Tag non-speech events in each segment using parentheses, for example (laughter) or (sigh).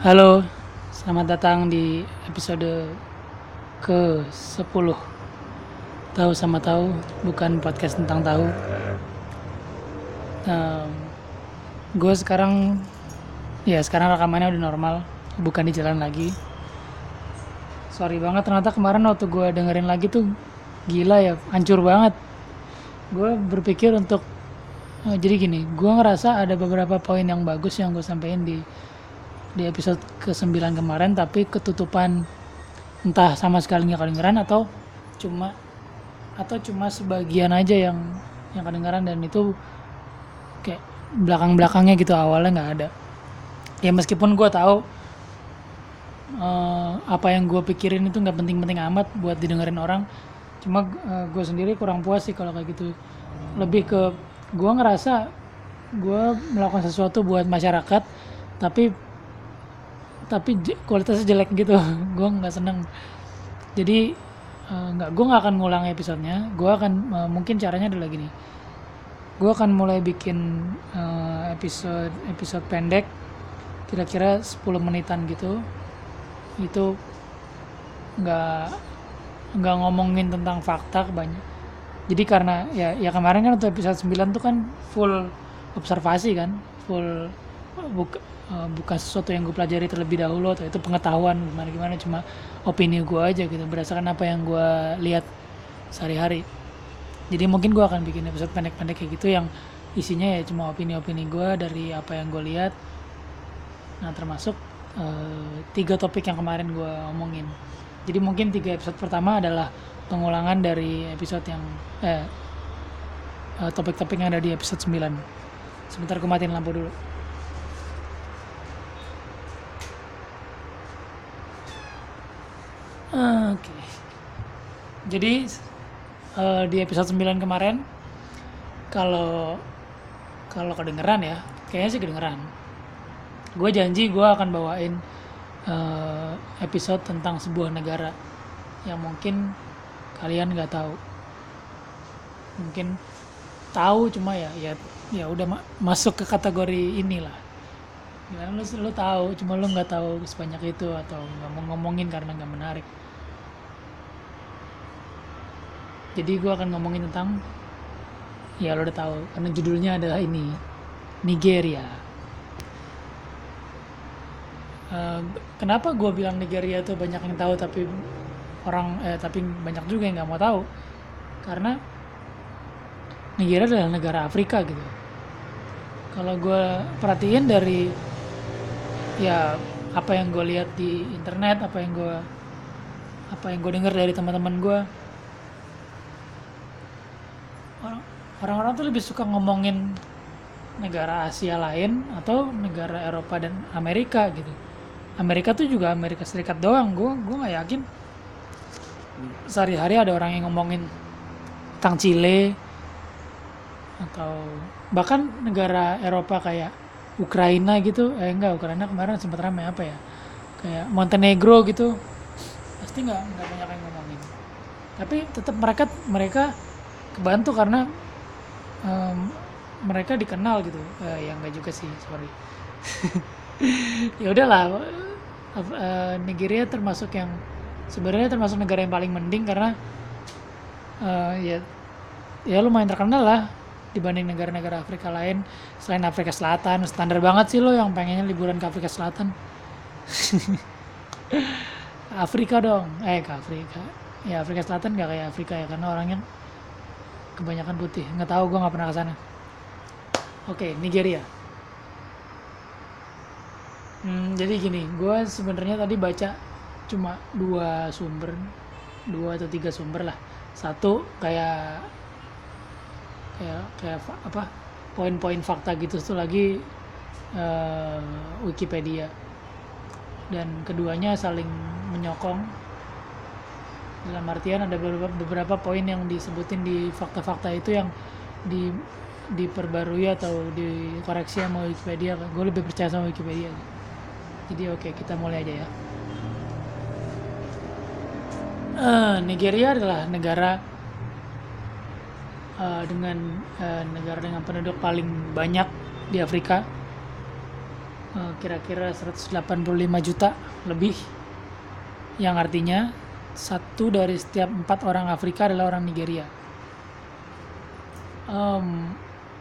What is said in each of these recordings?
Halo, selamat datang di episode ke-10 Tahu sama tahu, bukan podcast tentang tahu. Um, Gue sekarang, ya sekarang rekamannya udah normal, bukan di jalan lagi. Sorry banget, ternyata kemarin waktu gue dengerin lagi tuh gila ya, hancur banget. Gue berpikir untuk, eh, jadi gini, gue ngerasa ada beberapa poin yang bagus yang gue sampein di di episode ke-9 kemarin tapi ketutupan entah sama sekali nggak kedengeran atau cuma atau cuma sebagian aja yang yang kedengeran dan itu kayak belakang-belakangnya gitu awalnya nggak ada. Ya meskipun gue tahu eh, apa yang gue pikirin itu nggak penting-penting amat buat didengerin orang. Cuma gue sendiri kurang puas sih kalau kayak gitu. Lebih ke gue ngerasa gue melakukan sesuatu buat masyarakat tapi tapi kualitasnya jelek gitu. (laughs) Gue nggak seneng. Jadi eh, nggak gue nggak akan ngulang episodenya. Gue akan eh, mungkin caranya adalah gini. Gue akan mulai bikin eh, episode episode pendek kira-kira 10 menitan gitu. Itu nggak nggak ngomongin tentang fakta banyak jadi karena ya ya kemarin kan untuk episode 9 tuh kan full observasi kan full buka, eh, bukan sesuatu yang gue pelajari terlebih dahulu atau itu pengetahuan gimana gimana cuma opini gue aja gitu berdasarkan apa yang gue lihat sehari-hari. Jadi mungkin gue akan bikin episode pendek-pendek kayak gitu yang isinya ya cuma opini-opini gue dari apa yang gue lihat. Nah termasuk eh, tiga topik yang kemarin gue omongin. Jadi mungkin tiga episode pertama adalah pengulangan dari episode yang eh eh, topik-topik yang ada di episode 9 sebentar gue matiin lampu dulu Oke. Jadi eh, di episode 9 kemarin kalau kalau kedengeran ya, kayaknya sih kedengeran. Gue janji gue akan bawain eh, episode tentang sebuah negara yang mungkin kalian nggak tahu. Mungkin tahu cuma ya ya ya udah ma- masuk ke kategori inilah. Gimana lu, lu tahu, cuma lu nggak tahu sebanyak itu atau nggak mau ngomongin karena nggak menarik. Jadi gue akan ngomongin tentang ya lo udah tahu karena judulnya adalah ini Nigeria. Eh, kenapa gue bilang Nigeria tuh banyak yang tahu tapi orang eh tapi banyak juga yang nggak mau tahu karena Nigeria adalah negara Afrika gitu. Kalau gue perhatiin dari ya apa yang gue lihat di internet, apa yang gue apa yang gue dengar dari teman-teman gue orang- orang-orang tuh lebih suka ngomongin negara Asia lain atau negara Eropa dan Amerika gitu. Amerika tuh juga Amerika Serikat doang. Gue gue nggak yakin sehari-hari ada orang yang ngomongin tentang Chile atau bahkan negara Eropa kayak Ukraina gitu. Eh enggak, Ukraina kemarin sempat ramai apa ya? Kayak Montenegro gitu. Pasti nggak nggak banyak yang ngomongin. Tapi tetap mereka mereka kebantu karena em, mereka dikenal gitu. Eh, ya enggak juga sih sorry. (laughs) Ya udahlah eh, Nigeria termasuk yang sebenarnya termasuk negara yang paling mending karena eh, ya ya lumayan terkenal lah dibanding negara-negara Afrika lain. Selain Afrika Selatan standar banget sih lo yang pengennya liburan ke Afrika Selatan. (laughs) Afrika dong. Eh ke Afrika. Ya Afrika Selatan gak kayak Afrika ya karena orangnya kebanyakan putih. Nggak tahu gue nggak pernah ke sana. Oke Nigeria. Hmm, jadi gini gue sebenarnya tadi baca cuma dua sumber dua atau tiga sumber lah. Satu kayak kayak kayak apa poin-poin fakta gitu. Tuh lagi eh, Wikipedia. Dan keduanya saling menyokong dalam artian ada beberapa, poin yang disebutin di fakta-fakta itu yang di diperbarui atau dikoreksi sama Wikipedia. Gue lebih percaya sama Wikipedia. Jadi oke kita mulai aja ya. Eh, Nigeria adalah negara eh, dengan eh, negara dengan penduduk paling banyak di Afrika. Kira-kira 185 juta lebih yang artinya satu dari setiap empat orang Afrika adalah orang Nigeria. Em,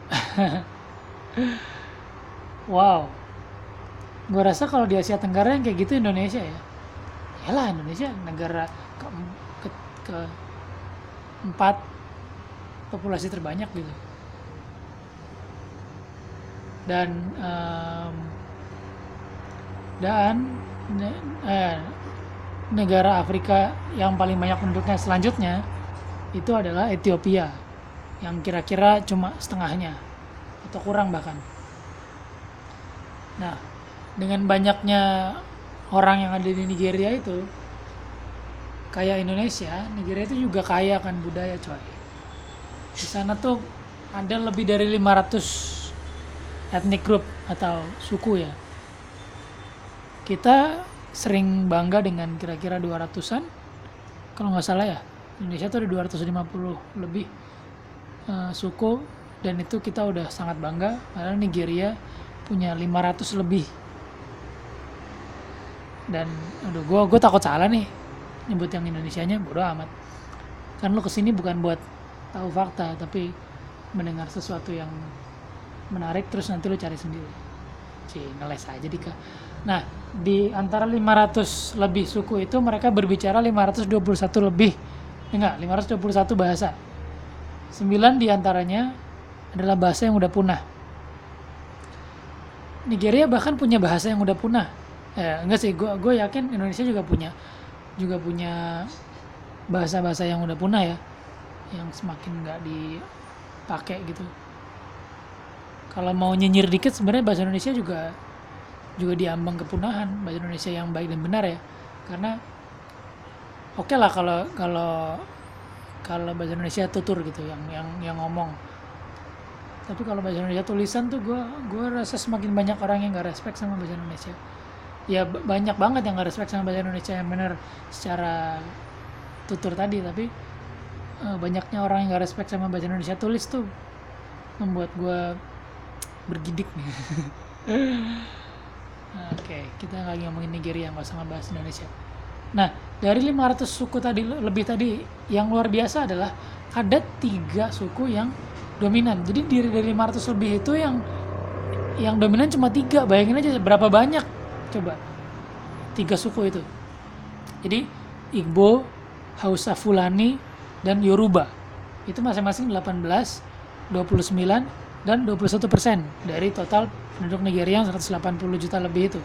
(laughs) wow, gue rasa kalau di Asia Tenggara yang kayak gitu Indonesia ya. Yalah Indonesia negara ke, ke, ke empat populasi terbanyak gitu. Dan em, dan eh, negara Afrika yang paling banyak penduduknya selanjutnya itu adalah Ethiopia yang kira-kira cuma setengahnya atau kurang bahkan. Nah, dengan banyaknya orang yang ada di Nigeria itu kayak Indonesia, Nigeria itu juga kaya kan budaya coy. Di sana tuh ada lebih dari 500 ethnic group atau suku ya. Kita sering bangga dengan kira-kira 200-an kalau nggak salah ya. Indonesia tuh ada 250 lebih eh, suku dan itu kita udah sangat bangga. Padahal Nigeria punya 500 lebih. Dan aduh gue gue takut salah nih nyebut yang Indonesianya bodo amat. Kan lu ke sini bukan buat tahu fakta tapi mendengar sesuatu yang menarik terus nanti lu cari sendiri. Cih, ngeles aja Dika. Nah di antara 500 lebih suku itu mereka berbicara 521 lebih. Enggak 521 bahasa. 9 di antaranya adalah bahasa yang udah punah. Nigeria bahkan punya bahasa yang udah punah. Eh, enggak sih gue gue yakin Indonesia juga punya juga punya bahasa-bahasa yang udah punah ya yang semakin nggak dipakai gitu. Kalau mau nyinyir dikit sebenarnya bahasa Indonesia juga juga diambang kepunahan bahasa Indonesia yang baik dan benar ya. Karena oke lah kalau kalau kalau bahasa Indonesia tutur gitu yang yang yang ngomong. Tapi kalau bahasa Indonesia tulisan tuh gue gue rasa semakin banyak orang yang gak respect sama bahasa Indonesia. Ya banyak banget yang gak respect sama bahasa Indonesia yang benar secara tutur tadi tapi eh, banyaknya orang yang gak respect sama bahasa Indonesia tulis tuh membuat gue bergidik nih (laughs) oke kita lagi ngomongin Nigeria nggak usah ngebahas Indonesia. Nah dari 500 suku tadi lebih tadi yang luar biasa adalah ada tiga suku yang dominan. Jadi dari dari 500 lebih itu yang yang dominan cuma tiga. Bayangin aja berapa banyak. Coba tiga suku itu. Jadi Igbo, Hausa Fulani, dan Yoruba. Itu masing-masing 18, 29, dan 21 persen dari total penduduk Nigeria yang 180 juta lebih itu.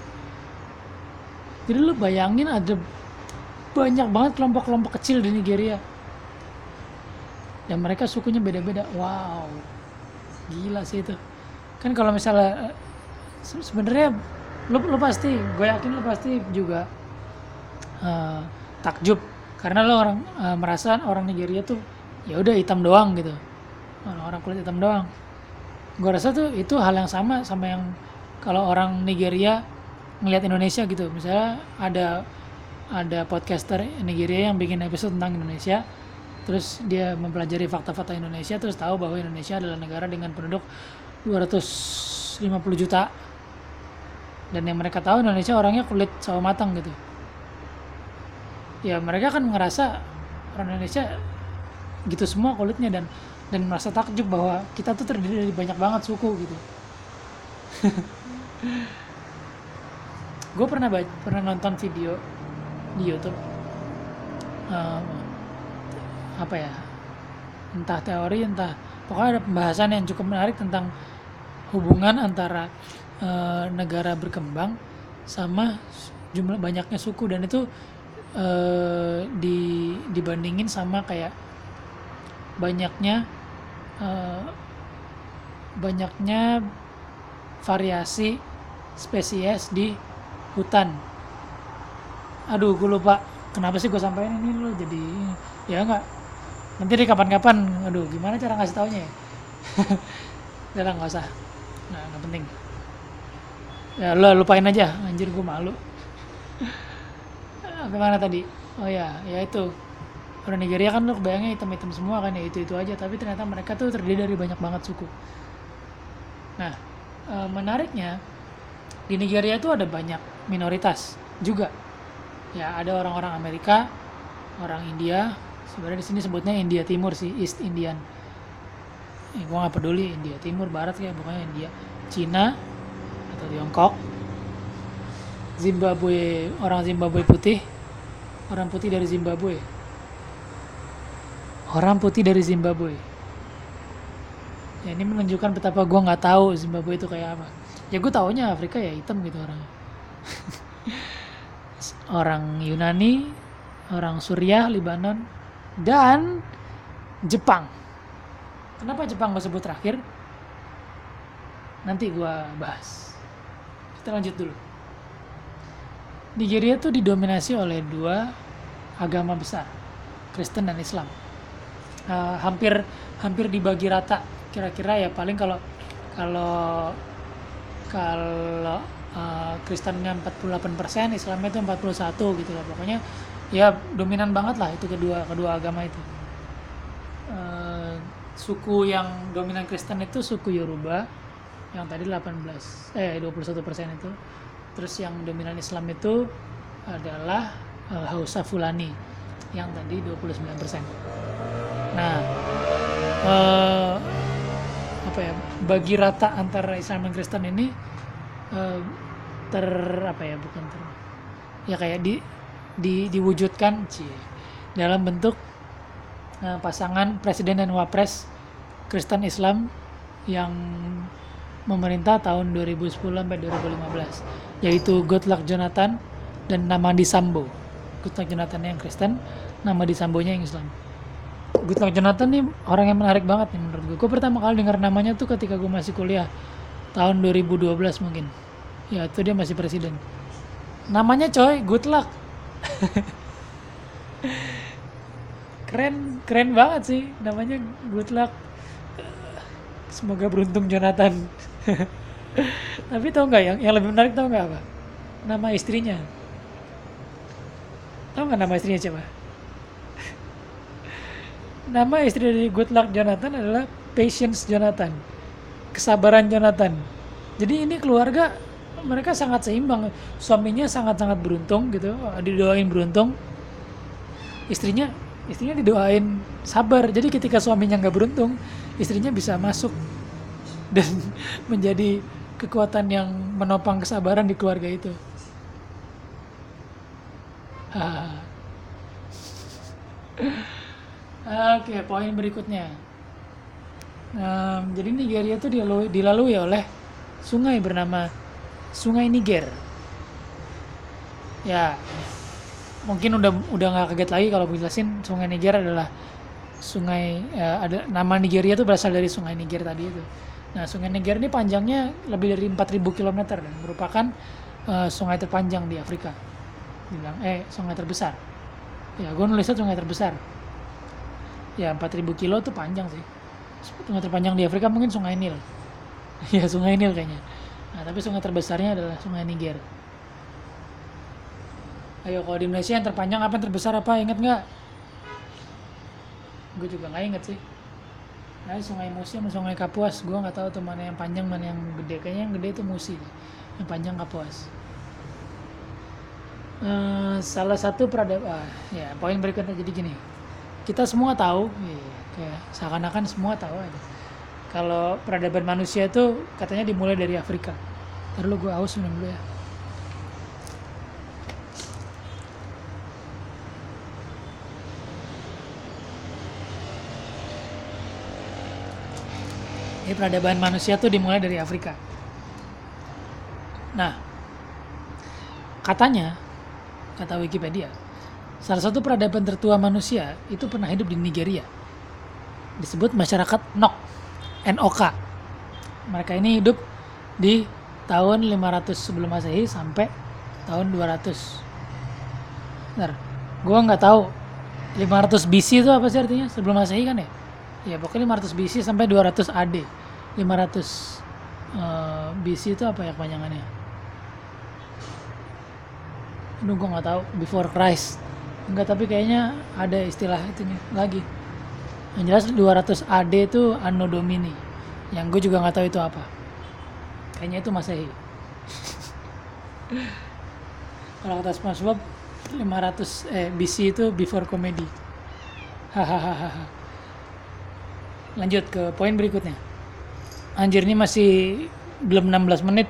Jadi lu bayangin ada banyak banget kelompok-kelompok kecil di Nigeria. Dan mereka sukunya beda-beda. Wow. Gila sih itu. Kan kalau misalnya eh, se- sebenarnya lu, lu pasti, gue yakin lu pasti juga eh, takjub karena lo orang eh, merasa orang Nigeria tuh ya udah hitam doang gitu. Orang-orang kulit hitam doang. Gue rasa tuh itu hal yang sama sama yang kalau orang Nigeria ngelihat Indonesia gitu. Misalnya ada ada podcaster Nigeria yang bikin episode tentang Indonesia terus dia mempelajari fakta-fakta Indonesia terus tahu bahwa Indonesia adalah negara dengan penduduk 250 juta dan yang mereka tahu Indonesia orangnya kulit sawo matang gitu ya mereka kan ngerasa orang Indonesia gitu semua kulitnya dan dan merasa takjub bahwa kita tuh terdiri dari banyak banget suku gitu. (laughs) Gue pernah baca, pernah nonton video di YouTube em, apa ya entah teori entah pokoknya ada pembahasan yang cukup menarik tentang hubungan antara eh, negara berkembang sama jumlah banyaknya suku dan itu eh, di dibandingin sama kayak banyaknya eh, banyaknya variasi spesies di hutan. Aduh gue lupa kenapa sih gue sampein ini lo jadi ya enggak nanti di kapan-kapan. Aduh gimana cara ngasih taunya ya? (laughs) Udah nggak usah. Nah nggak penting. Ya lo lupain aja. Anjir gue malu. (laughs) Apa mana tadi? Oh ya ya itu orang Nigeria kan lo bayangnya hitam-hitam semua kan ya itu itu aja. Tapi ternyata mereka tuh terdiri dari banyak banget suku. Nah eh, menariknya di Nigeria itu ada banyak minoritas juga. Ya ada orang-orang Amerika orang India. Sebenarnya di sini sebutnya India Timur sih East Indian. Eh, gue nggak peduli India Timur Barat kayak pokoknya India. Cina atau Tiongkok. Zimbabwe orang Zimbabwe putih. Orang putih dari Zimbabwe orang putih dari Zimbabwe. Ya ini menunjukkan betapa gue nggak tahu Zimbabwe itu kayak apa. Ya gue taunya Afrika ya hitam gitu orang (laughs) orang Yunani orang Suriah Libanon dan Jepang. Kenapa Jepang gue sebut terakhir? Nanti gue bahas. Kita lanjut dulu. Nigeria tuh didominasi oleh dua agama besar Kristen dan Islam uh, hampir hampir dibagi rata kira-kira ya. Paling kalau kalau kalau uh, Kristennya 48% Islamnya itu 41 gitu lah. Pokoknya ya dominan banget lah itu kedua kedua agama itu. Uh, suku yang dominan Kristen itu suku Yoruba yang tadi 18 eh 21 persen itu. Terus yang dominan Islam itu adalah uh, Hausa Fulani yang tadi 29 persen nah uh, apa ya bagi rata antara Islam dan Kristen ini uh, ter apa ya bukan ter ya kayak di di diwujudkan cie, dalam bentuk uh, pasangan presiden dan wapres Kristen Islam yang memerintah tahun 2010 sampai 2015 yaitu Goodluck Jonathan dan Namandi Sambo. Goodluck Jonathan yang Kristen, nama di Sambonya yang Islam. Goodluck Jonathan nih orang yang menarik banget nih menurut gue. Gue pertama kali dengar namanya tuh ketika gue masih kuliah tahun 2012 mungkin. Ya itu dia masih presiden. Namanya coy, good luck. (laughs) keren, keren banget sih namanya good luck. Semoga beruntung Jonathan. (laughs) Tapi tau nggak yang yang lebih menarik tau nggak apa? Nama istrinya. Tau nggak nama istrinya siapa? Nama istri dari Good Luck Jonathan adalah Patience Jonathan. Kesabaran Jonathan. Jadi ini keluarga mereka sangat seimbang. Suaminya sangat-sangat beruntung gitu, didoain beruntung. Istrinya istrinya didoain sabar. Jadi ketika suaminya nggak beruntung, istrinya bisa masuk dan (laughs) menjadi kekuatan yang menopang kesabaran di keluarga itu. Oke, poin berikutnya. Um, jadi Nigeria itu dilalui, dilalui oleh sungai bernama Sungai Niger. Ya, mungkin udah udah nggak kaget lagi kalau gue jelasin Sungai Niger adalah sungai ya, ada nama Nigeria itu berasal dari Sungai Niger tadi itu. Nah, Sungai Niger ini panjangnya lebih dari 4000 km dan merupakan uh, sungai terpanjang di Afrika. Bilang, eh, sungai terbesar. Ya, gue nulisnya sungai terbesar. Ya, 4000 kilo itu panjang sih. Sungai terpanjang di Afrika mungkin Sungai Nil. (laughs) ya, Sungai Nil kayaknya. Nah, tapi sungai terbesarnya adalah Sungai Niger. Ayo, kalau di Indonesia yang terpanjang apa yang terbesar apa? Ingat nggak? Gue juga nggak inget sih nah sungai Musi sama sungai Kapuas gue nggak tahu tuh mana yang panjang mana yang gede kayaknya yang gede itu Musi yang panjang Kapuas uh, salah satu peradaban uh, ya poin berikutnya jadi gini kita semua tahu. Ya, seakan-akan semua tahu aja. Kalau peradaban manusia itu katanya dimulai dari Afrika. Ntar gue haus minum dulu ya. Ini peradaban manusia tuh dimulai dari Afrika. Nah, katanya, kata Wikipedia, salah satu peradaban tertua manusia itu pernah hidup di Nigeria. Disebut masyarakat Nok, NOK. Mereka ini hidup di tahun 500 sebelum Masehi sampai tahun 200. Bentar, gue nggak tahu 500 BC itu apa sih artinya sebelum Masehi kan ya? ya pokoknya 500 BC sampai 200 AD 500 uh, BC itu apa ya kepanjangannya Aduh gue gak tahu before Christ enggak tapi kayaknya ada istilah itu nih lagi. Yang jelas 200 AD itu Anno Domini. Yang gue juga nggak tahu itu apa. Kayaknya itu Masehi. (laughs) Kalau kata SpongeBob 500 eh BC itu before comedy. Hahaha. Lanjut ke poin berikutnya. Anjir ini masih belum 16 menit.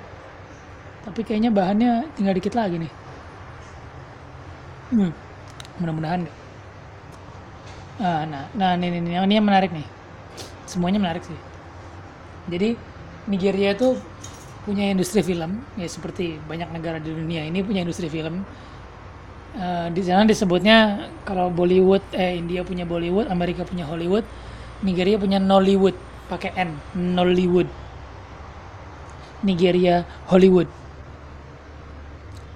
Tapi kayaknya bahannya tinggal dikit lagi nih. Hmm, mudah-mudahan Ah, nah, nah ini, ini, ini yang menarik nih. Semuanya menarik sih. Jadi Nigeria itu punya industri film, ya seperti banyak negara di dunia ini punya industri film. Uh, di sana disebutnya kalau Bollywood, eh India punya Bollywood, Amerika punya Hollywood, Nigeria punya Nollywood, pakai N, Nollywood. Nigeria Hollywood.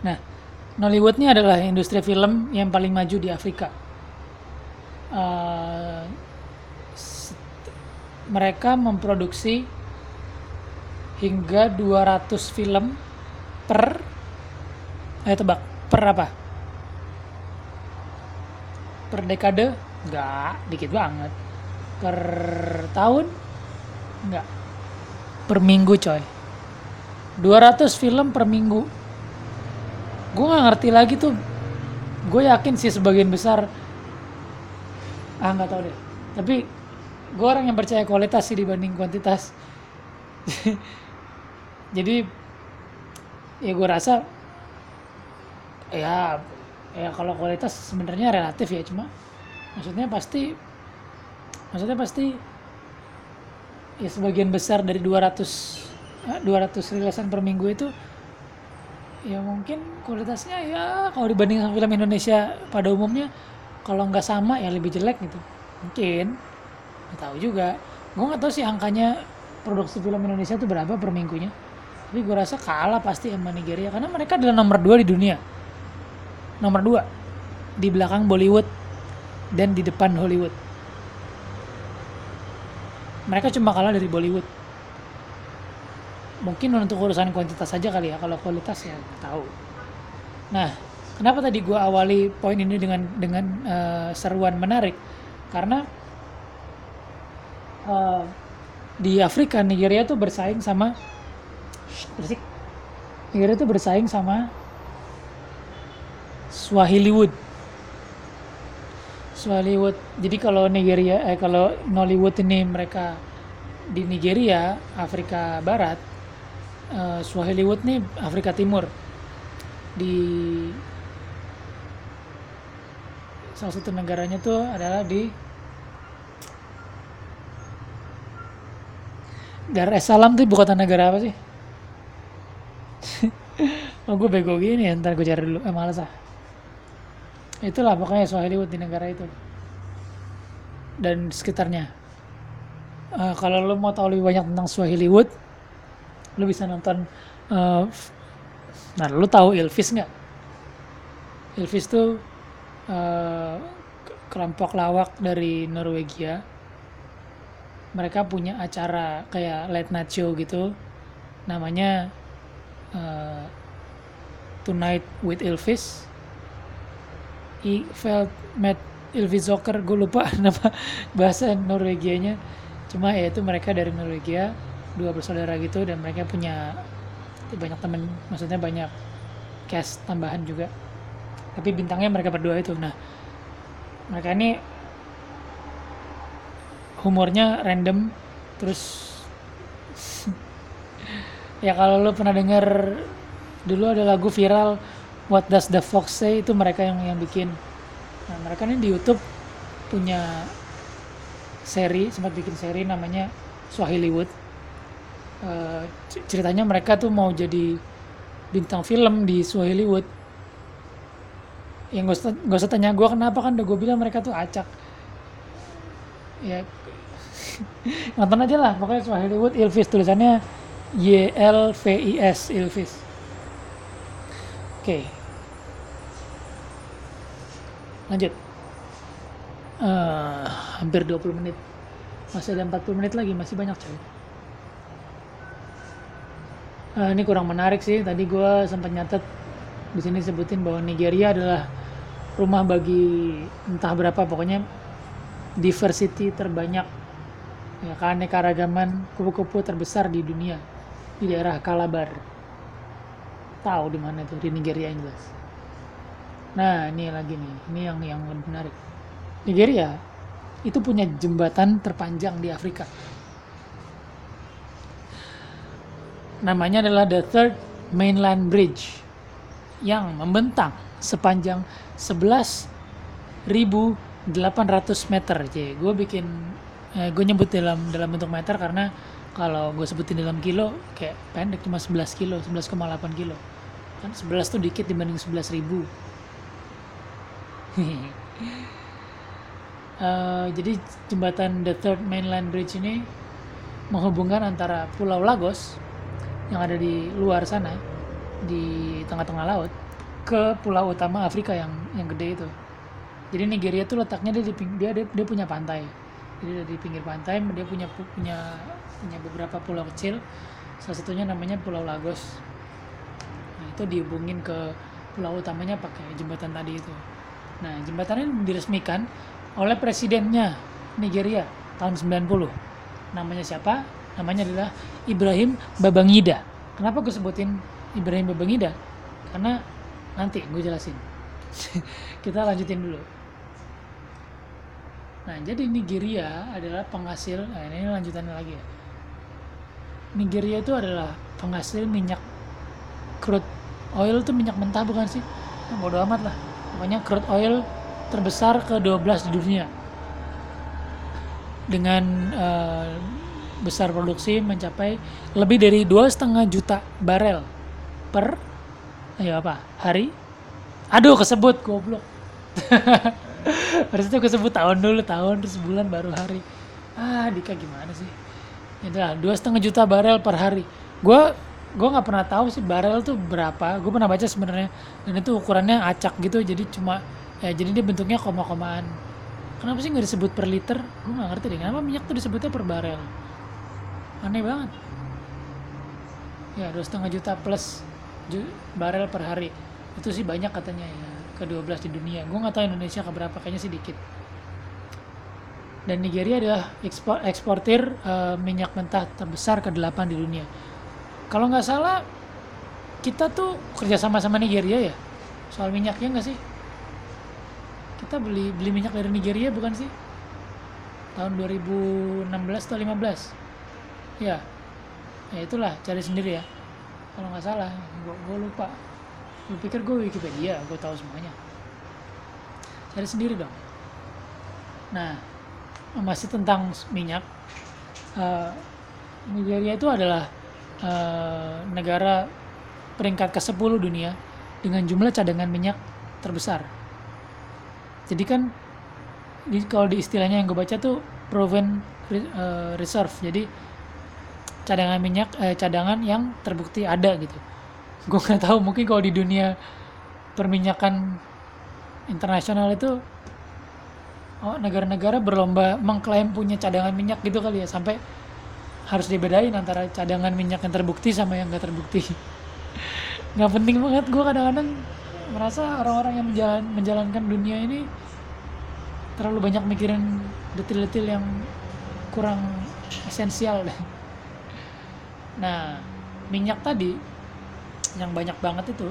Nah, Nollywood ini adalah industri film yang paling maju di Afrika. Uh, mereka memproduksi hingga 200 film per ayo tebak per apa? Per dekade? Enggak dikit banget. Per tahun? Enggak per minggu coy. 200 film per minggu gue nggak ngerti lagi tuh. Gue yakin sih sebagian besar ah nggak tahu deh. Tapi gue orang yang percaya kualitas sih dibanding kuantitas. (laughs) Jadi ya gue rasa ya ya kalau kualitas sebenarnya relatif ya cuma maksudnya pasti maksudnya pasti ya sebagian besar dari 200 200 rilisan per minggu itu ya mungkin kualitasnya ya kalau dibanding sama film Indonesia pada umumnya kalau nggak sama ya lebih jelek gitu. Mungkin. Nggak tahu juga. Gue nggak tahu sih angkanya produksi film Indonesia itu berapa per minggunya. Tapi gue rasa kalah pasti sama Nigeria karena mereka adalah nomor dua di dunia. Nomor dua. Di belakang Bollywood dan di depan Hollywood. Mereka cuma kalah dari Bollywood mungkin untuk urusan kuantitas saja kali ya kalau kualitas ya tahu nah Kenapa tadi gue awali poin ini dengan dengan uh, seruan menarik? Karena uh, di Afrika Nigeria tuh bersaing sama bersik Nigeria tuh bersaing sama Swahiliwood. Swahiliwood. Jadi kalau Nigeria eh kalau Nollywood ini mereka di Nigeria, Afrika Barat, uh, Swahiliwood nih Afrika Timur. Di salah satu negaranya tuh adalah di Dar es Salaam tuh ibu kota negara apa sih? (laughs) oh gue bego gini ya, ntar gue cari dulu. Eh malas ah. Itulah pokoknya Swahiliwood di negara itu. Dan sekitarnya. Uh, kalau lo mau tahu lebih banyak tentang Swahiliwood, lo bisa nonton. Uh, nah, lo tahu Elvis nggak? Elvis tuh uh, kelompok lawak dari Norwegia mereka punya acara kayak late night show gitu namanya uh, Tonight with Elvis I felt met Elvis Zocker gue lupa (laughs) nama bahasa Norwegianya cuma ya itu mereka dari Norwegia dua bersaudara gitu dan mereka punya banyak temen maksudnya banyak cast tambahan juga. Tapi bintangnya mereka berdua itu. Nah mereka ini humornya random terus (laughs) ya kalau lo pernah denger dulu ada lagu viral What Does the Fox Say? Itu mereka yang yang bikin. Nah mereka ini di YouTube punya seri sempat bikin seri namanya Swahiliwood uh, ceritanya mereka tuh mau jadi bintang film di Swahiliwood ya gak usah, gak usah tanya gue kenapa kan udah gue bilang mereka tuh acak. Ya. (laughs) Nonton aja lah pokoknya Swahiliwood Ilvis tulisannya Y L V I S Ilvis oke. Okay. lanjut. Uh, hampir 20 menit. Masih ada 40 menit lagi masih banyak coy uh, ini kurang menarik sih. Tadi gue sempat nyatet di sini sebutin bahwa Nigeria adalah rumah bagi entah berapa pokoknya diversity terbanyak ya keanekaragaman kupu-kupu terbesar di dunia di daerah Kalabar tahu di mana itu di Nigeria yang jelas nah ini lagi nih. Ini yang yang lebih menarik. Nigeria itu punya jembatan terpanjang di Afrika namanya adalah the third mainland bridge yang membentang sepanjang 11.800 meter. Jadi gue bikin eh, gue nyebut dalam dalam bentuk meter karena kalau gue sebutin dalam kilo kayak pendek cuma 11 kilo, 11,8 kilo. Kan 11 tuh dikit dibanding 11 ribu. (laughs) Eh, jadi jembatan the third mainland bridge ini menghubungkan antara Pulau Lagos yang ada di luar sana di tengah-tengah laut ke pulau utama Afrika yang yang gede itu. Jadi Nigeria tuh letaknya dia di dia dia, dia punya pantai. Jadi di pinggir pantai dia punya pu- punya punya beberapa pulau kecil. Salah satunya namanya Pulau Lagos. Nah, itu dihubungin ke pulau utamanya pakai jembatan tadi itu. Nah, jembatan ini diresmikan oleh presidennya Nigeria tahun 90. Namanya siapa? Namanya adalah Ibrahim Babangida. Kenapa gue sebutin Ibrahim Babangida? Karena nanti gue jelasin. (laughs) Kita lanjutin dulu. Nah, jadi Nigeria adalah penghasil, nah ini lanjutannya lagi ya. Nigeria itu adalah penghasil minyak crude oil itu minyak mentah bukan sih? Nah, bodo amat lah. Pokoknya crude oil terbesar ke-12 di dunia. Dengan eh, besar produksi mencapai lebih dari dua setengah juta barel per ayo apa hari? Aduh kesebut goblok. (laughs) Harusnya kesebut tahun dulu tahun terus bulan baru hari. Ah Dika gimana sih? Udah dua setengah juta barel per hari. Gue gue nggak pernah tahu sih barel tuh berapa. Gue pernah baca sebenarnya dan itu ukurannya acak gitu jadi cuma ya jadi dia bentuknya koma-komaan. Kenapa sih nggak disebut per liter? Gue nggak ngerti deh kenapa minyak tuh disebutnya per barel aneh banget. Ya dua setengah juta plus ju- barel per hari. Itu sih banyak katanya ya ke 12 di dunia. Gue nggak tahu Indonesia ke berapa kayaknya sih dikit. Dan Nigeria adalah ekspor eksportir eh, minyak mentah terbesar ke-8 di dunia. Kalau nggak salah kita tuh kerja sama sama Nigeria ya? Soal minyaknya nggak sih? Kita beli beli minyak dari Nigeria bukan sih? Tahun 2016 atau 15 ya. Ya itulah cari sendiri ya. Kalau nggak salah gue lupa. Gue pikir gue Wikipedia gue tahu semuanya. Cari sendiri dong. Nah masih tentang minyak eh, Nigeria itu adalah eh, negara peringkat ke-10 dunia dengan jumlah cadangan minyak terbesar. Jadi kan di, kalau di istilahnya yang gue baca tuh proven eh, reserve. Jadi cadangan minyak eh, cadangan yang terbukti ada gitu. Gue nggak tahu mungkin kalau di dunia perminyakan internasional itu oh, negara-negara berlomba mengklaim punya cadangan minyak gitu kali ya sampai harus dibedain antara cadangan minyak yang terbukti sama yang nggak terbukti. (laughs) Nggak penting banget gue kadang-kadang merasa orang-orang yang menjalan, menjalankan dunia ini terlalu banyak mikirin detil-detil yang kurang esensial deh Nah, minyak tadi yang banyak banget itu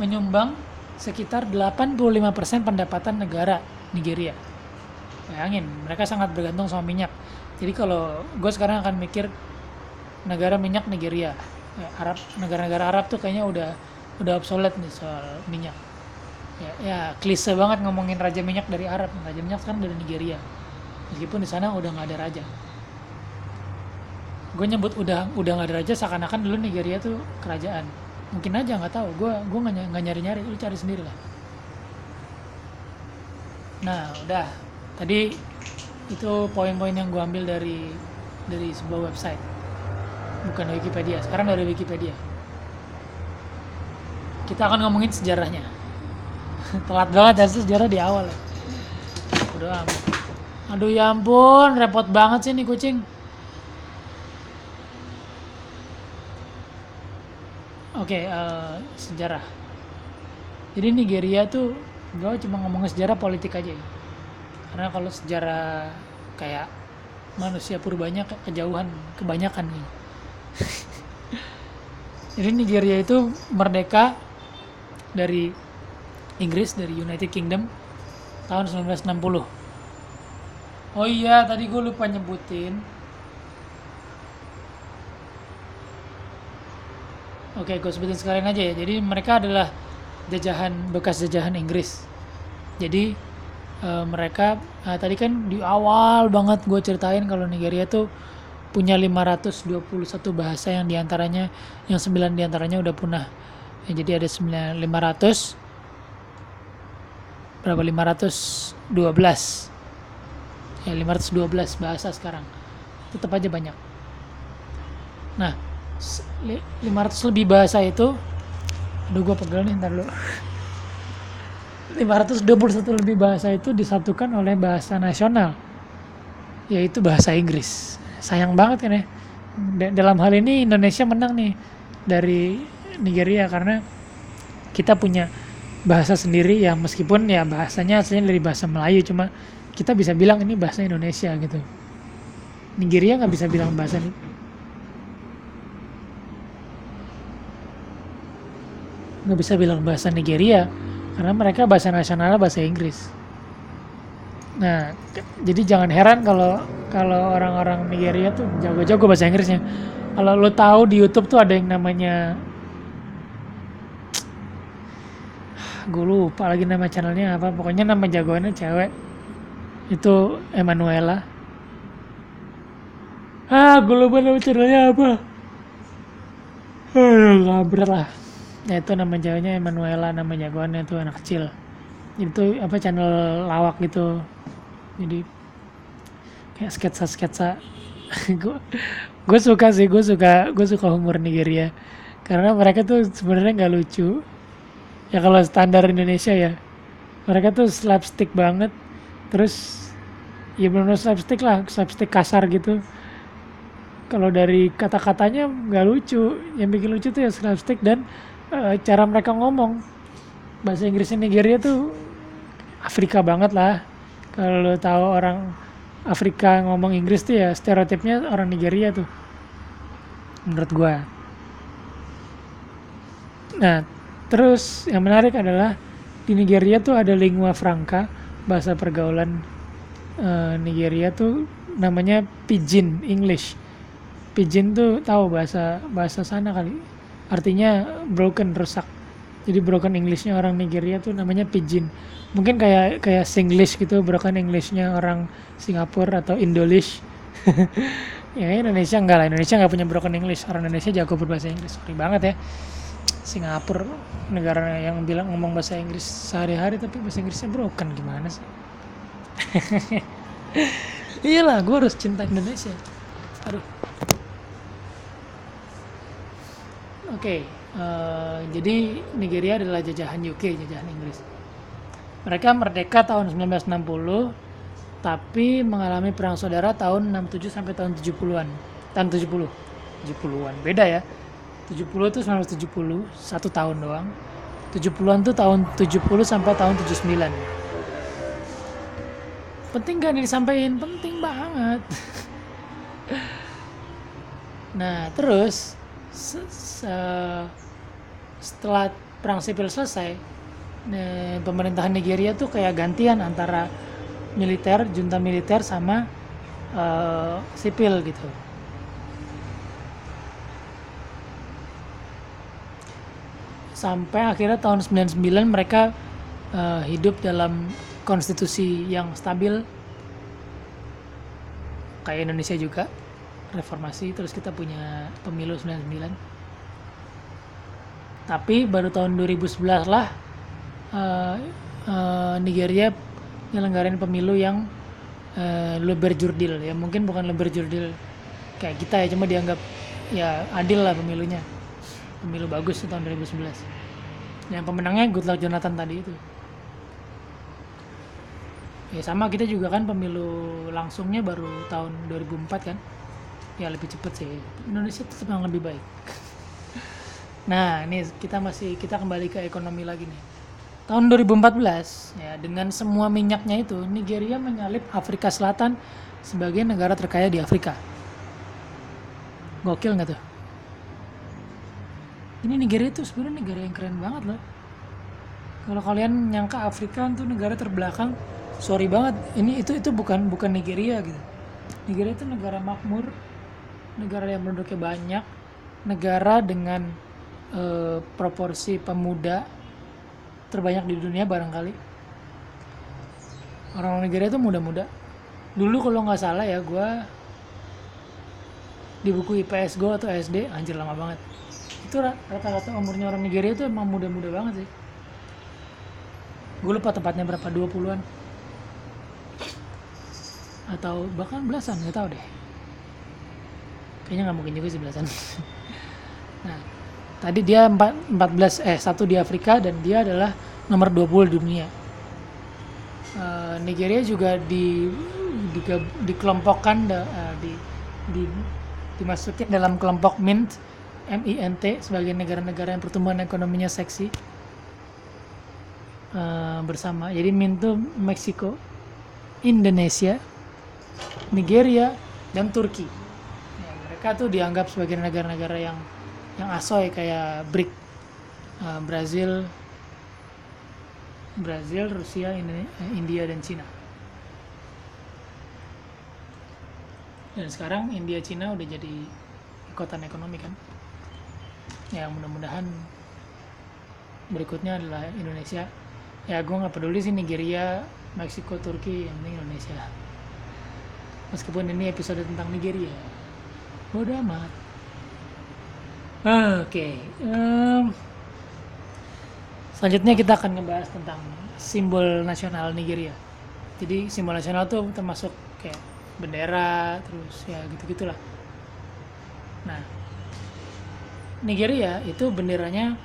menyumbang sekitar 85% pendapatan negara Nigeria. Bayangin, mereka sangat bergantung sama minyak. Jadi kalau gue sekarang akan mikir negara minyak Nigeria, Ya, Arab negara-negara Arab tuh kayaknya udah udah obsolete nih soal minyak. Ya, ya klise banget ngomongin raja minyak dari Arab. Raja minyak sekarang dari Nigeria. Meskipun di sana udah nggak ada raja gue nyebut udah udah nggak ada raja seakan-akan dulu Nigeria tuh kerajaan. Mungkin aja nggak tahu. Gue gue nggak ny- nggak nyari-nyari lu cari sendiri lah. Nah udah. Tadi itu poin-poin yang gue ambil dari dari sebuah website. Bukan Wikipedia. Sekarang dari Wikipedia. Kita akan ngomongin sejarahnya. (laughs) Telat banget ya sejarah di awal. Ya udah aduh ya ampun. Repot banget sih nih kucing Oke, eh, sejarah. Jadi Nigeria tuh gue cuma ngomongin sejarah politik aja ya. Karena kalau sejarah kayak manusia purbanya ke- kejauhan, kebanyakan nih. (laughs) Jadi Nigeria itu merdeka dari Inggris dari United Kingdom tahun 1960. Oh iya, tadi gue lupa nyebutin. Oke, gue sebutin sekalian aja ya. Jadi mereka adalah jajahan bekas jajahan Inggris. Jadi eh, mereka nah, tadi kan di awal banget gue ceritain kalau Nigeria tuh punya 521 bahasa yang di antaranya yang 9 di antaranya udah punah. Ya, jadi ada 9 500 berapa 512 ya 512 bahasa sekarang tetap aja banyak nah 500 lebih bahasa itu. Aduh gue pegel nih ntar dulu. 521 lebih bahasa itu disatukan oleh bahasa nasional yaitu bahasa Inggris. Sayang banget Da- dalam hal ini Indonesia menang nih dari Nigeria karena kita punya bahasa sendiri ya meskipun ya bahasanya aslinya dari bahasa Melayu cuma kita bisa bilang ini bahasa Indonesia gitu. Nigeria nggak bisa bilang bahasa nggak bisa bilang bahasa Nigeria karena mereka bahasa nasionalnya bahasa Inggris. Nah jadi jangan heran kalau kalau orang-orang Nigeria tuh jago-jago bahasa Inggrisnya. Kalau lo tahu di YouTube tuh ada yang namanya gue lupa lagi nama channelnya apa pokoknya nama jagoannya cewek. Itu Emanuela. Ah gue lupa nama channelnya apa. Aduh, kabret lah ya itu nama ceweknya Emanuela nama jagoannya tuh anak kecil. Itu apa channel lawak gitu. Jadi kayak sketsa sketsa (laughs) gue suka sih gue suka gue suka humor Nigeria. Karena mereka tuh sebenarnya nggak lucu. Ya kalau standar Indonesia ya. Mereka tuh slapstick banget. Terus ya benar slapstick lah slapstick kasar gitu. Kalau dari kata-katanya nggak lucu. Yang bikin lucu tuh ya slapstick dan eh, cara mereka ngomong bahasa Inggrisnya Nigeria tuh Afrika banget lah. Kalau tahu orang Afrika ngomong Inggris tuh ya stereotipnya orang Nigeria tuh menurut gua. Nah terus yang menarik adalah di Nigeria tuh ada lingua franca bahasa pergaulan eh, Nigeria tuh namanya Pidgin English. Pidgin tuh tahu bahasa bahasa sana kali artinya broken rusak. Jadi broken Englishnya orang Nigeria tuh namanya Pidgin. Mungkin kayak kayak Singlish gitu broken Englishnya orang Singapura atau Indolish. (laughs) Ya Indonesia enggak lah. Indonesia nggak punya broken English. Orang Indonesia jago berbahasa Inggris. Sorry banget ya. Singapura negara yang bilang ngomong bahasa Inggris sehari-hari tapi bahasa Inggrisnya broken. Gimana sih? (laughs) Iyalah gue harus cinta Indonesia. Aduh oke eh, jadi Nigeria adalah jajahan UK jajahan Inggris. Mereka merdeka tahun 1960 tapi mengalami perang saudara tahun 67 sampai tahun 70-an tahun 70 70-an beda ya. 70 itu 1970 satu tahun doang. 70-an tuh tahun 70 sampai tahun 79 penting gak nih disampaikan? Penting banget. (laughs) Nah terus se- se- setelah perang sipil selesai pemerintahan Nigeria tuh kayak gantian antara militer junta militer sama eh, sipil gitu. Sampai akhirnya tahun 99 mereka eh, hidup dalam konstitusi yang stabil kayak Indonesia juga reformasi terus kita punya pemilu 99 tapi baru tahun 2011 lah eh, eh, Nigeria nyelenggarain pemilu yang eh, lebih berjurdil ya mungkin bukan lebih berjurdil kayak kita ya cuma dianggap ya adil lah pemilunya. Pemilu bagus tahun 2011 yang pemenangnya Goodluck Jonathan tadi itu. Ya sama kita juga kan pemilu langsungnya baru tahun 2004 kan ya lebih cepet sih. Indonesia tetap yang lebih baik. Nah ini kita masih kita kembali ke ekonomi lagi nih. Tahun 2014 ya dengan semua minyaknya itu Nigeria menyalip Afrika Selatan sebagai negara terkaya di Afrika. Gokil nggak tuh? Ini Nigeria itu sebenarnya negara yang keren banget loh. Kalau kalian nyangka Afrika itu negara terbelakang sorry banget. Ini itu itu bukan bukan Nigeria gitu. Nigeria itu negara makmur negara yang penduduknya banyak negara dengan eh, proporsi pemuda terbanyak di dunia barangkali. Orang Nigeria itu muda-muda. Dulu kalau nggak salah ya gue di buku IPS gue atau SD anjir lama banget. Itu ra- rata-rata umurnya orang Nigeria itu emang muda-muda banget sih. Gue lupa tepatnya berapa 20-an atau bahkan belasan nggak tahu deh kayaknya nggak mungkin juga sih belasan (laughs) nah tadi dia empat- 14 eh satu di Afrika dan dia adalah nomor 20 di dunia Eh, Nigeria juga di, di dikelompokkan da- eh, di, di dimasukin dalam kelompok MINT MINT sebagai negara-negara yang pertumbuhan ekonominya seksi eh, bersama. Jadi MINT itu Meksiko, Indonesia, Nigeria, dan Turki. Mereka tuh dianggap sebagai negara-negara yang yang asoy kayak BRIC, Eh, Brazil, Brazil, Rusia, India, dan Cina. Dan sekarang India, Cina udah jadi ikutan ekonomi kan. Ya mudah-mudahan berikutnya adalah Indonesia. Ya gue nggak peduli sih Nigeria, Meksiko, Turki, yang penting Indonesia. Meskipun ini episode tentang Nigeria. Bodoh amat. Oke. Selanjutnya kita akan ngebahas tentang simbol nasional Nigeria. Jadi simbol nasional tuh termasuk kayak bendera, terus ya gitu-gitulah. Nah, Nigeria itu benderanya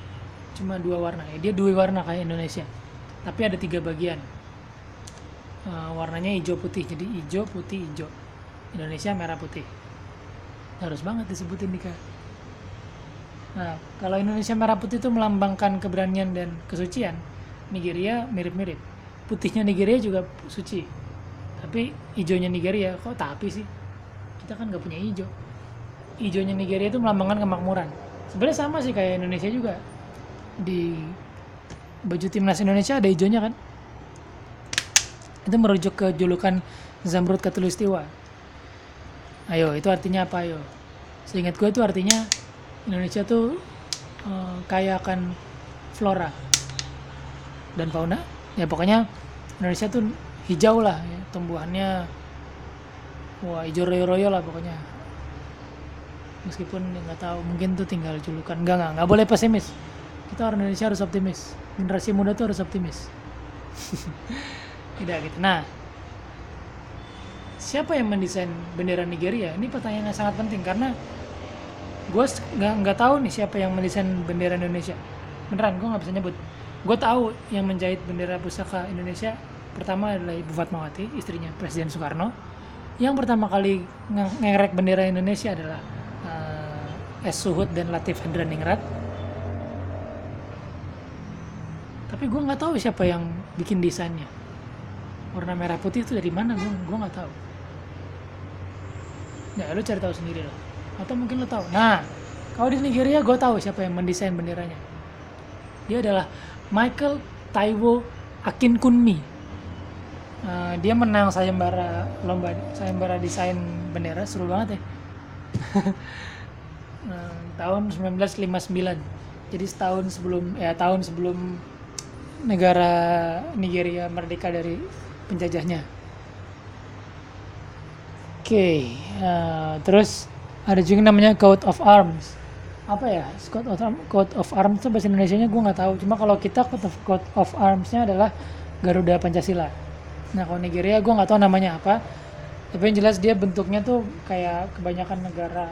cuma dua warna ya. Dia dua warna kayak Indonesia. Tapi ada tiga bagian. Eh, warnanya hijau putih. Jadi hijau putih hijau. Indonesia merah putih. Harus banget disebutin Dika. Nah, kalau Indonesia merah putih itu melambangkan keberanian dan kesucian, Nigeria mirip-mirip. Putihnya Nigeria juga suci. Tapi hijaunya Nigeria kok tapi sih? Kita kan nggak punya hijau. Hijaunya Nigeria itu melambangkan kemakmuran. Sebenarnya sama sih kayak Indonesia juga. Di baju timnas Indonesia ada hijaunya kan? Itu merujuk ke julukan Zamrud Katulistiwa. Ayo, itu artinya apa ayo? Seingat gue itu artinya Indonesia tuh eh, kaya akan flora dan fauna. Ya pokoknya Indonesia tuh hijau lah, ya. tumbuhannya wah hijau royo-royo lah pokoknya. Meskipun ya nggak tahu, mungkin tuh tinggal julukan. Enggak enggak, nggak boleh pesimis. Kita orang Indonesia harus optimis. Generasi muda tuh harus optimis. (laughs) Tidak gitu. Nah, siapa yang mendesain bendera Nigeria? Ini pertanyaan yang sangat penting karena gue nggak nggak tahu nih siapa yang mendesain bendera Indonesia. Beneran gue nggak bisa nyebut. Gue tahu yang menjahit bendera pusaka Indonesia pertama adalah Ibu Fatmawati istrinya Presiden Soekarno. Yang pertama kali nge- ngerek bendera Indonesia adalah eh, S. Suhud dan Latif Hendraningrat tapi gue nggak tahu siapa yang bikin desainnya. Warna merah putih itu dari mana gue gue nggak tahu ya lu cari tahu sendiri lah atau mungkin lo tahu. Nah kalau di Nigeria gue tahu siapa yang mendesain benderanya. Dia adalah Michael Taiwo Akinkunmi. Eh, dia menang sayembara lomba sayembara desain bendera. Seru banget ya. (laughs) Eh, tahun 1959 jadi setahun sebelum ya tahun sebelum negara Nigeria merdeka dari penjajahnya oke eh, terus ada juga namanya coat of arms. Apa ya? Coat of arms coat of arms itu bahasa Indonesia nya gue nggak tahu. Cuma kalau kita coat of, coat of armsnya adalah Garuda Pancasila. Nah kalau Nigeria gue nggak tahu namanya apa. Tapi yang jelas dia bentuknya tuh kayak kebanyakan negara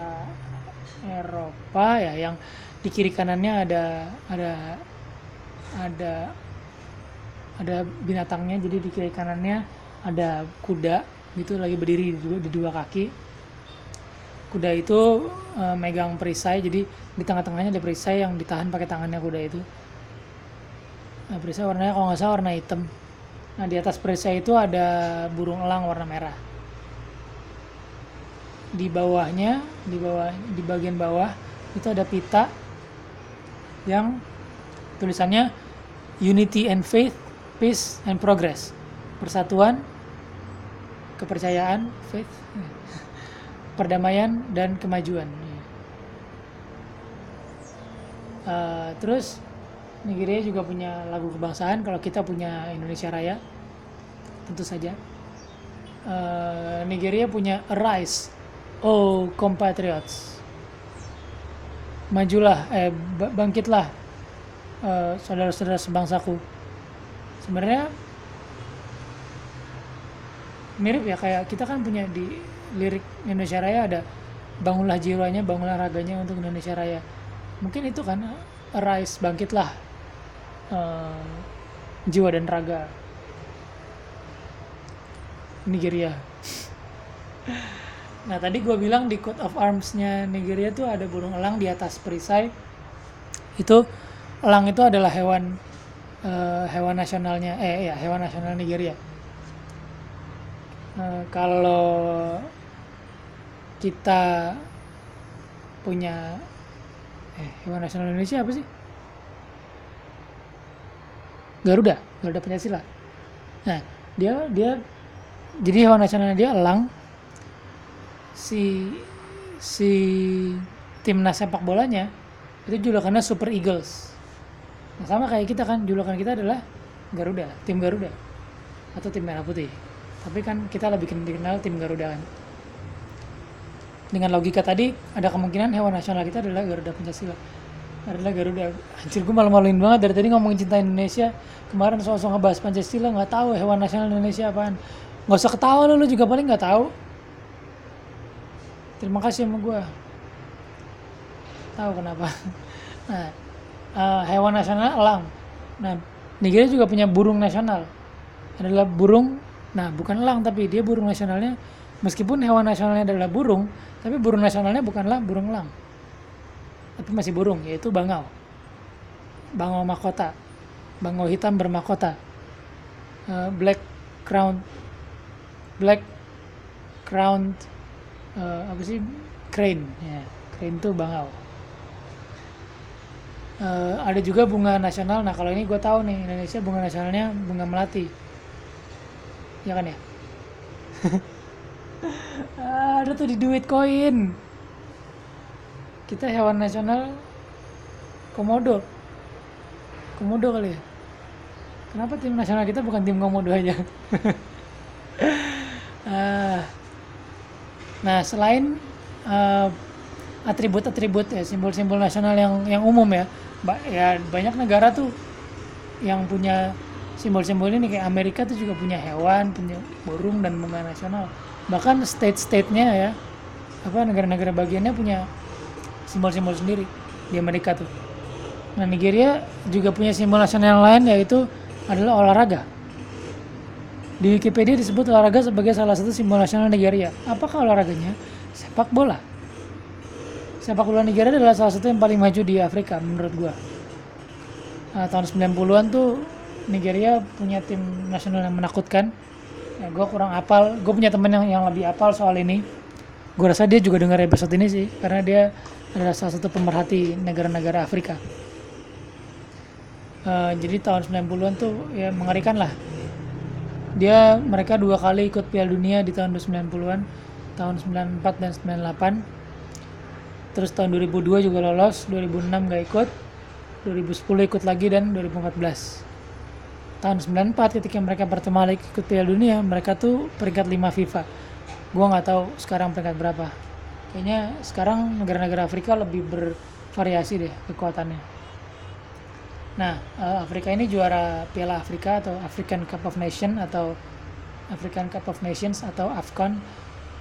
Eropa ya yang di kiri kanannya ada ada ada ada binatangnya. Jadi di kiri kanannya ada kuda gitu lagi berdiri di dua, di dua kaki. Kuda itu eh, megang perisai jadi di tengah-tengahnya ada perisai yang ditahan pakai tangannya kuda itu. Nah, perisai warnanya kalau nggak salah warna hitam. Nah di atas perisai itu ada burung elang warna merah. Di bawahnya di bawah di bagian bawah itu ada pita yang tulisannya Unity and Faith, Peace and Progress. Persatuan, kepercayaan, faith, perdamaian dan kemajuan. Uh, terus Nigeria juga punya lagu kebangsaan. Kalau kita punya Indonesia Raya, tentu saja. Uh, Nigeria punya Arise, Oh compatriots, majulah, eh bangkitlah, uh, saudara-saudara sebangsaku. Sebenarnya mirip ya kayak kita kan punya di lirik Indonesia Raya ada bangunlah jiwanya, bangunlah raganya untuk Indonesia Raya. Mungkin itu kan arise bangkitlah uh, jiwa dan raga Nigeria. (laughs) Nah tadi gue bilang di coat of armsnya Nigeria tuh ada burung elang di atas perisai. Itu elang itu adalah hewan uh, hewan nasionalnya eh ya hewan nasional Nigeria. Uh, kalau kita punya eh hewan nasional Indonesia apa sih? Garuda, Garuda Pancasila. Nah, dia dia jadi hewan nasionalnya dia elang si si timnas sepak bolanya itu julukannya Super Eagles. Nah, sama kayak kita kan julukan kita adalah Garuda, tim Garuda atau tim Merah Putih. Tapi kan kita lebih dikenal tim Garuda kan. Dengan logika tadi ada kemungkinan hewan nasional kita adalah Garuda Pancasila. Adalah Garuda. Anjir gue malu-maluin banget dari tadi ngomongin cinta Indonesia. Kemarin soal-soal ngebahas Pancasila nggak tahu hewan nasional Indonesia apaan. Nggak usah ketawa lu, lu juga paling nggak tahu terima kasih sama gue tahu kenapa (laughs) nah uh, hewan nasional elang nah Nigeria juga punya burung nasional adalah burung nah bukan elang tapi dia burung nasionalnya meskipun hewan nasionalnya adalah burung tapi burung nasionalnya bukanlah burung elang. Tapi masih burung yaitu bangau. Bangau mahkota. Bangau hitam bermahkota. Uh, black crown black crown uh, apa sih? Crane ya. Crane tuh bangau. Uh, ada juga bunga nasional. Nah kalau ini gue tahu nih Indonesia bunga nasionalnya bunga melati ya kan ya? (laughs) Ada tuh di duit koin. Kita hewan nasional komodo. Komodo kali ya? Kenapa tim nasional kita bukan tim komodo aja? Uh, (laughs) Nah, selain uh, atribut-atribut ya simbol-simbol nasional yang yang umum ya, ba ya banyak negara tuh yang punya simbol-simbol ini kayak Amerika tuh juga punya hewan, punya burung dan bunga nasional. Bahkan state-state-nya ya, apa negara-negara bagiannya punya simbol-simbol sendiri di Amerika tuh. Nah, Nigeria juga punya simbol nasional lain yaitu adalah olahraga di Wikipedia disebut olahraga sebagai salah satu simbol nasional Nigeria. Apakah olahraganya? Sepak bola. Sepak bola Nigeria adalah salah satu yang paling maju di Afrika menurut gua. Nah, tahun 90-an tuh Nigeria punya tim nasional yang menakutkan. Ya, gue kurang apal. Gue punya temen yang, yang lebih apal soal ini. Gue rasa dia juga dengar episode ini sih, karena dia adalah salah satu pemerhati negara-negara Afrika. Uh, jadi tahun 90-an tuh ya mengerikan lah dia mereka dua kali ikut Piala Dunia di tahun 90-an tahun 94 dan 98 terus tahun 2002 juga lolos 2006 gak ikut 2010 ikut lagi dan 2014 tahun 94 ketika mereka pertama kali ikut Piala Dunia mereka tuh peringkat 5 FIFA. Gua nggak tahu sekarang peringkat berapa. Kayaknya sekarang negara-negara Afrika lebih bervariasi deh kekuatannya. Nah, uh, Afrika ini juara Piala Afrika atau African Cup of Nations atau African Cup of Nations atau AFCON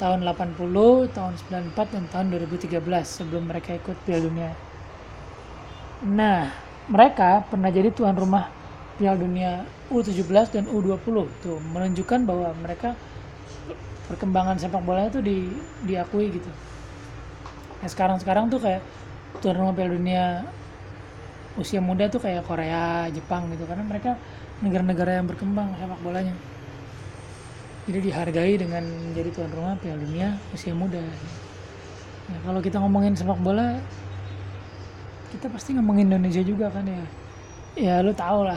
tahun 80, tahun 94 dan tahun 2013 sebelum mereka ikut Piala Dunia. Nah, mereka pernah jadi tuan rumah Piala Dunia U17 dan U20 tuh menunjukkan bahwa mereka perkembangan sepak bola itu di, diakui gitu. Nah, sekarang-sekarang tuh kayak tuan rumah Piala Dunia usia muda tuh kayak Korea, Jepang gitu karena mereka negara-negara yang berkembang sepak bolanya. Jadi dihargai dengan menjadi tuan rumah Piala Dunia usia muda. Nah, kalau kita ngomongin sepak bola kita pasti ngomongin Indonesia juga kan ya ya lu tau lah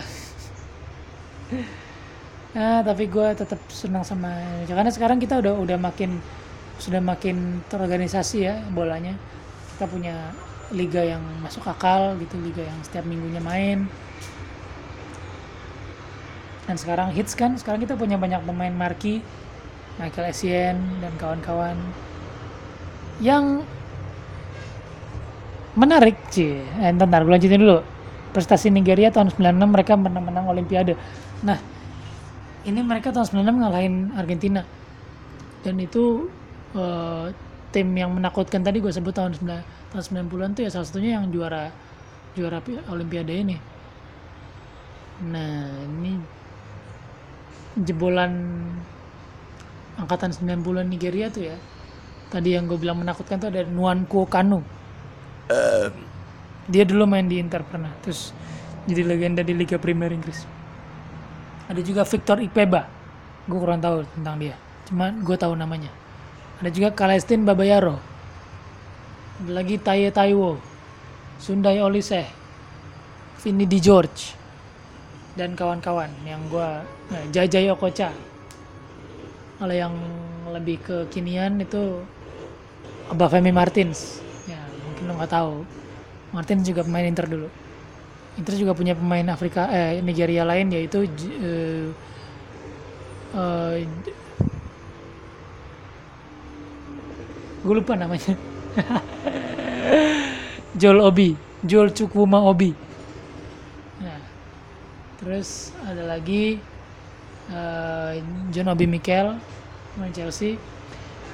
nah (laughs) tapi gue tetap senang sama Indonesia karena sekarang kita udah udah makin sudah makin terorganisasi ya bolanya. Kita punya liga yang masuk akal gitu liga yang setiap minggunya main. Dan sekarang hits kan sekarang kita punya banyak pemain marki Michael Essien dan kawan-kawan. Yang menarik sih eh, ntar gue lanjutin dulu. Prestasi Nigeria tahun 96 mereka menang-menang Olimpiade nah ini mereka tahun 96 ngalahin Argentina. Dan itu eh, tim yang menakutkan tadi gue sebut tahun 9 tahun 90-an tuh ya salah satunya yang juara juara pi- Olimpiade ini. Nah ini jebolan angkatan 90-an Nigeria tuh ya. Tadi yang gue bilang menakutkan tuh ada Nwankwo Kanu dia dulu main di Inter pernah terus jadi legenda di Liga Primer Inggris ada juga Victor Ikpeba gue kurang tahu tentang dia. Cuma gue tahu namanya. Ada juga Kalestin Babayaro. Ada lagi Taye Taiwo. Sundai Olise. Vini Di George. Dan kawan-kawan yang gue nah, Jajay Okocha. Kalau yang lebih kekinian itu Obafemi Martins. Ya mungkin lo nggak tahu. Martins juga pemain Inter dulu Inter juga punya pemain Afrika eh Nigeria lain yaitu J- eh, eh, gue lupa namanya. (laughs) Joel Obi Joel Chukwuma Obi. Nah, terus ada lagi eh, John Obi Mikel pemain Chelsea.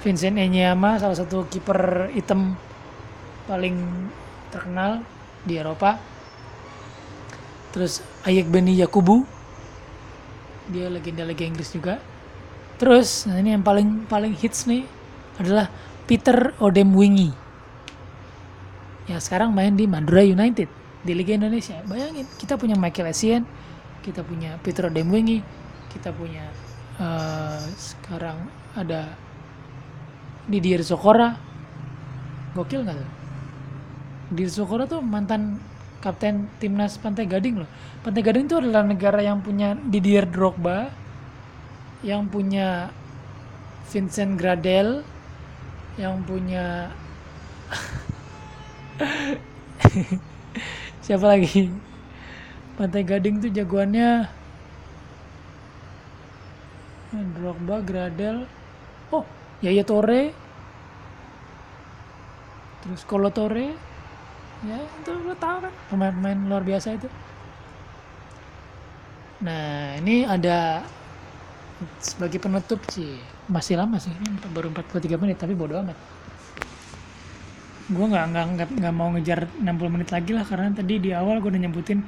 Vincent Enyama salah satu kiper hitam paling terkenal di Eropa terus Ayek Beni Yakubu. Dia legenda-legenda Inggris juga. Terus nah ini yang paling paling hits nih adalah Peter Odemwingie yang sekarang main di Madura United di Liga Indonesia. Bayangin kita punya Michael Essien kita punya Peter Odemwingie kita punya eh, sekarang ada Didier Sokora gokil nggak tuh? Didier Sokora tuh mantan kapten timnas Pantai Gading loh. Pantai Gading itu adalah negara yang punya Didier Drogba yang punya Vincent Gradel yang punya (laughs) siapa lagi? Pantai Gading tuh jagoannya Drogba, Gradel, oh Yaya Tore, terus Kolo Tore, ya itu lo tau kan pemain-pemain luar biasa itu. Nah ini ada sebagai penutup sih masih lama sih ini baru 43 menit tapi bodo amat. Gue nggak nggak nggak mau ngejar 60 menit lagi lah karena tadi di awal gue udah nyebutin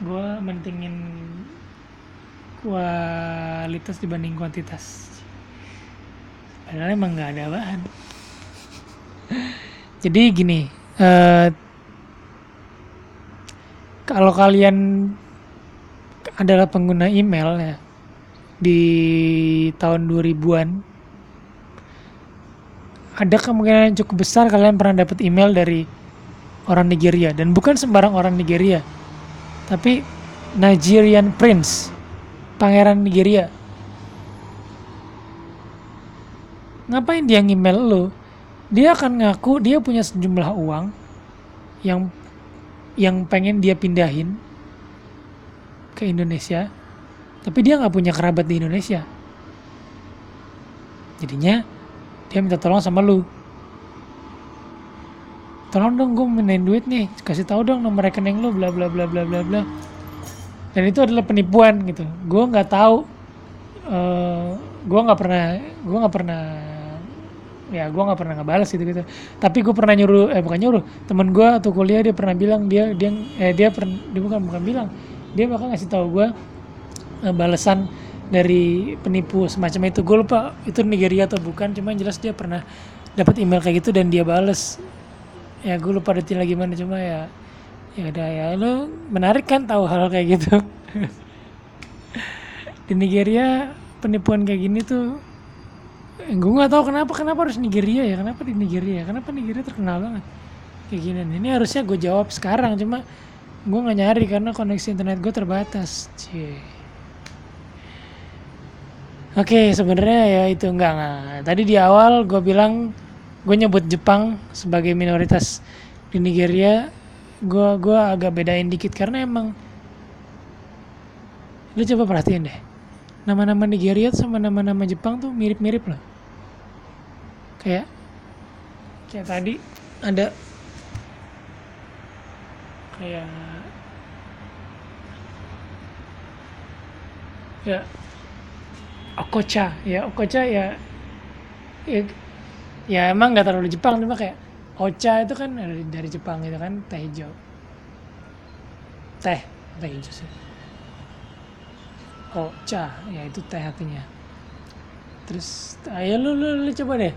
gue mentingin kualitas dibanding kuantitas. Padahal emang nggak ada bahan. (laughs) Jadi gini eh, kalau kalian adalah pengguna email ya di tahun 2000-an ada kemungkinan yang cukup besar kalian pernah dapat email dari orang Nigeria. Dan bukan sembarang orang Nigeria tapi Nigerian Prince pangeran Nigeria. Ngapain dia ngemail lo dia akan ngaku dia punya sejumlah uang yang yang pengen dia pindahin ke Indonesia tapi dia nggak punya kerabat di Indonesia. Jadinya dia minta tolong sama lu. Tolong dong gue mindahin duit nih. Kasih tahu dong nomor rekening lu bla bla bla bla bla bla. Dan itu adalah penipuan gitu. Gue nggak tahu eh gue nggak pernah gue nggak pernah ya gue nggak pernah ngebales gitu gitu. Tapi gue pernah nyuruh eh bukan nyuruh temen gue atau kuliah dia pernah bilang dia dia eh dia pernah dia bukan bukan bilang dia bakal ngasih tahu gue eh, balasan dari penipu semacam itu. Gue lupa itu Nigeria atau bukan cuma yang jelas dia pernah dapat email kayak gitu dan dia bales. Ya gue lupa detailnya gimana cuma ya ya udah ya lo menarik kan tahu hal kayak gitu. (laughs) Di Nigeria penipuan kayak gini tuh gue nggak tahu kenapa kenapa harus Nigeria ya kenapa di Nigeria kenapa Nigeria terkenal banget kayak gini ini harusnya gue jawab sekarang cuma gue nggak nyari karena koneksi internet gue terbatas cie Oke, sebenarnya ya itu enggak enggak. Tadi di awal gue bilang gue nyebut Jepang sebagai minoritas di Nigeria. Gue gua agak bedain dikit karena emang lu coba perhatiin deh. Nama-nama Nigeria sama nama-nama Jepang tuh mirip-mirip loh. Kayak kayak tadi ada kayak ya Okocha. Ya Okocha ya ya, ya emang nggak terlalu Jepang cuma kayak Ocha itu kan dari, dari Jepang gitu kan teh hijau. Teh teh hijau sih. Ocha ya itu teh artinya terus ayo lu, lu, lu coba deh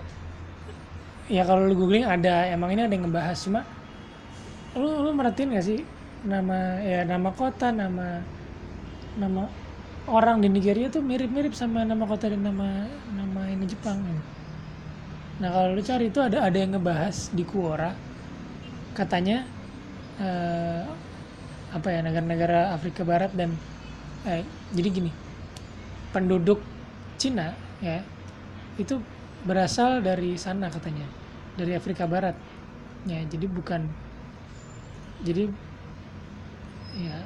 ya kalau lu googling ada emang ini ada yang ngebahas cuma lu lu merhatiin gak sih nama ya nama kota nama nama orang di Nigeria tuh mirip-mirip sama nama kota dan nama nama ini Jepang. Nah kalau lu cari itu ada ada yang ngebahas di Quora katanya eh, apa ya negara-negara Afrika Barat dan eh, jadi gini penduduk Cina ya itu berasal dari sana katanya dari Afrika Barat. Ya jadi bukan jadi ya.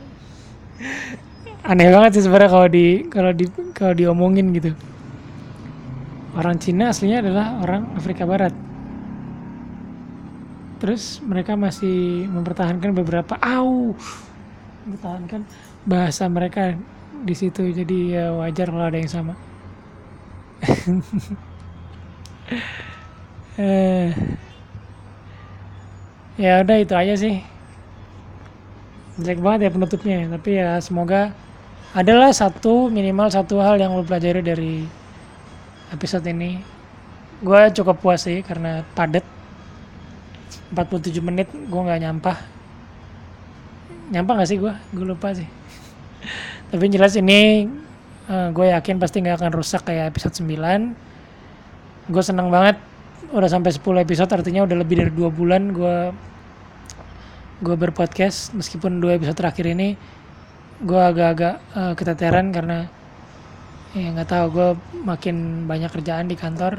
Aneh banget sih sebenarnya kalau di kalau di kalau diomongin gitu. Orang Cina aslinya adalah orang Afrika Barat. Terus mereka masih mempertahankan beberapa au mempertahankan bahasa mereka di situ. Jadi ya wajar kalau ada yang sama (laughs) eh ya udah itu aja sih. Jelek banget ya penutupnya tapi ya semoga adalah satu minimal satu hal yang lo pelajari dari episode ini. Gue cukup puas sih karena padat. 47 menit gue nggak nyampah. Nyampah gak sih gue gue lupa sih. (laughs) Tapi jelas ini uh, gue yakin pasti nggak akan rusak kayak episode 9 gue seneng banget udah sampai 10 episode artinya udah lebih dari dua bulan gue gue berpodcast. Meskipun dua episode terakhir ini gue agak-agak uh, keteteran karena ya nggak tahu gue makin banyak kerjaan di kantor.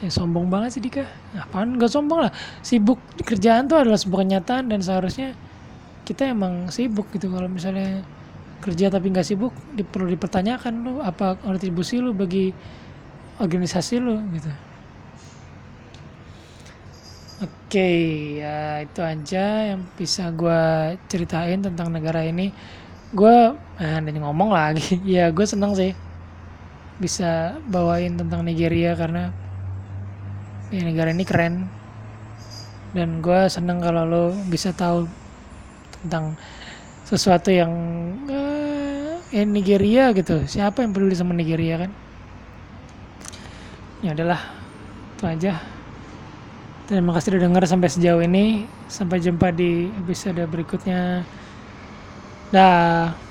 Ya sombong banget sih Dika. Apaan? Gak sombong lah. Sibuk kerjaan tuh adalah sebuah kenyataan dan seharusnya kita emang sibuk gitu. Kalau misalnya kerja tapi nggak sibuk perlu dipertanyakan lu apa kontribusi lu bagi organisasi lu gitu Oke, ya itu aja yang bisa gue ceritain tentang negara ini. Gue, ah, ada ngomong lagi. (laughs) ya gue seneng sih bisa bawain tentang Nigeria karena ya negara ini keren. Dan gue seneng kalau lo bisa tahu tentang sesuatu yang uh, ya Nigeria gitu. Siapa yang peduli sama Nigeria kan? Ya adalah itu aja. Terima kasih sudah dengar sampai sejauh ini. Sampai jumpa di episode berikutnya. Dah.